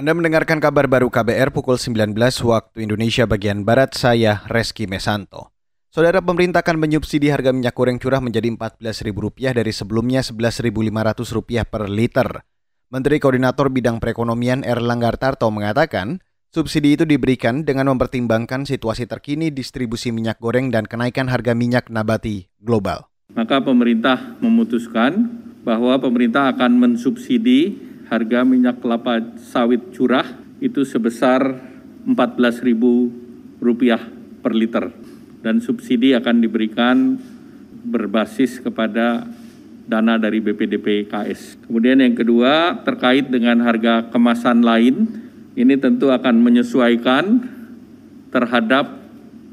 Anda mendengarkan kabar baru KBR pukul 19 waktu Indonesia bagian Barat, saya Reski Mesanto. Saudara pemerintah akan menyubsidi harga minyak goreng curah menjadi Rp14.000 dari sebelumnya Rp11.500 per liter. Menteri Koordinator Bidang Perekonomian Erlangga Tarto mengatakan, subsidi itu diberikan dengan mempertimbangkan situasi terkini distribusi minyak goreng dan kenaikan harga minyak nabati global. Maka pemerintah memutuskan bahwa pemerintah akan mensubsidi harga minyak kelapa sawit curah itu sebesar Rp14.000 per liter dan subsidi akan diberikan berbasis kepada dana dari BPDP KS. Kemudian yang kedua terkait dengan harga kemasan lain ini tentu akan menyesuaikan terhadap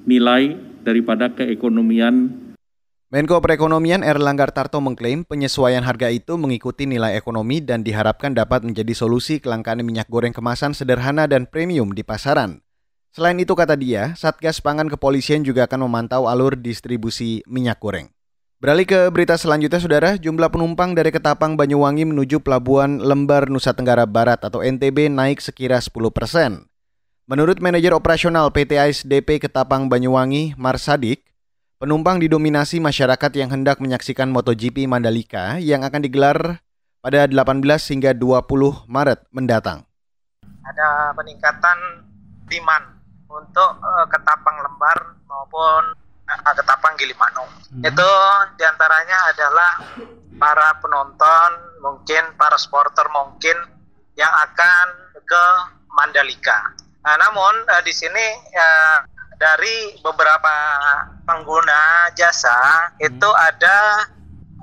nilai daripada keekonomian Menko Perekonomian Erlangga Tarto mengklaim penyesuaian harga itu mengikuti nilai ekonomi dan diharapkan dapat menjadi solusi kelangkaan minyak goreng kemasan sederhana dan premium di pasaran. Selain itu kata dia, Satgas Pangan Kepolisian juga akan memantau alur distribusi minyak goreng. Beralih ke berita selanjutnya, Saudara, jumlah penumpang dari Ketapang Banyuwangi menuju Pelabuhan Lembar Nusa Tenggara Barat atau NTB naik sekira 10 persen. Menurut manajer operasional PT ASDP Ketapang Banyuwangi, Marsadik, Penumpang didominasi masyarakat yang hendak menyaksikan MotoGP Mandalika yang akan digelar pada 18 hingga 20 Maret mendatang. Ada peningkatan demand untuk uh, ketapang lembar maupun uh, ketapang Gilimanuk. Hmm. Itu di antaranya adalah para penonton, mungkin para supporter mungkin yang akan ke Mandalika. Nah, namun uh, di sini uh, dari beberapa pengguna jasa hmm. itu ada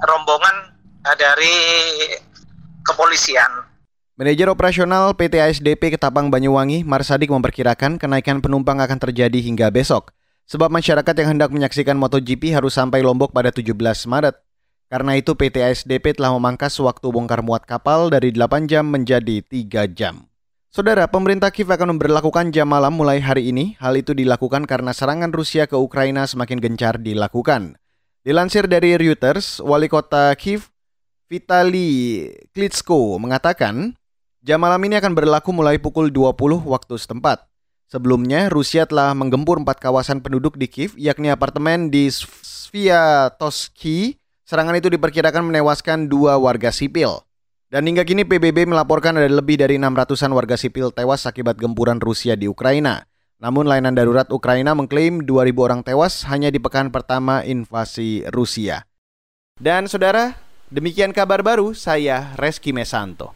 rombongan eh, dari kepolisian. Manajer operasional PT ASDP Ketapang Banyuwangi, Marsadik memperkirakan kenaikan penumpang akan terjadi hingga besok. Sebab masyarakat yang hendak menyaksikan MotoGP harus sampai Lombok pada 17 Maret. Karena itu PT ASDP telah memangkas waktu bongkar muat kapal dari 8 jam menjadi 3 jam. Saudara, pemerintah Kiev akan memperlakukan jam malam mulai hari ini. Hal itu dilakukan karena serangan Rusia ke Ukraina semakin gencar dilakukan. Dilansir dari Reuters, wali kota Kiev, Vitali Klitschko, mengatakan jam malam ini akan berlaku mulai pukul 20 waktu setempat. Sebelumnya, Rusia telah menggempur empat kawasan penduduk di Kiev, yakni apartemen di Sviatoski. Serangan itu diperkirakan menewaskan dua warga sipil. Dan hingga kini PBB melaporkan ada lebih dari 600-an warga sipil tewas akibat gempuran Rusia di Ukraina. Namun layanan darurat Ukraina mengklaim 2.000 orang tewas hanya di pekan pertama invasi Rusia. Dan saudara, demikian kabar baru saya Reski Mesanto.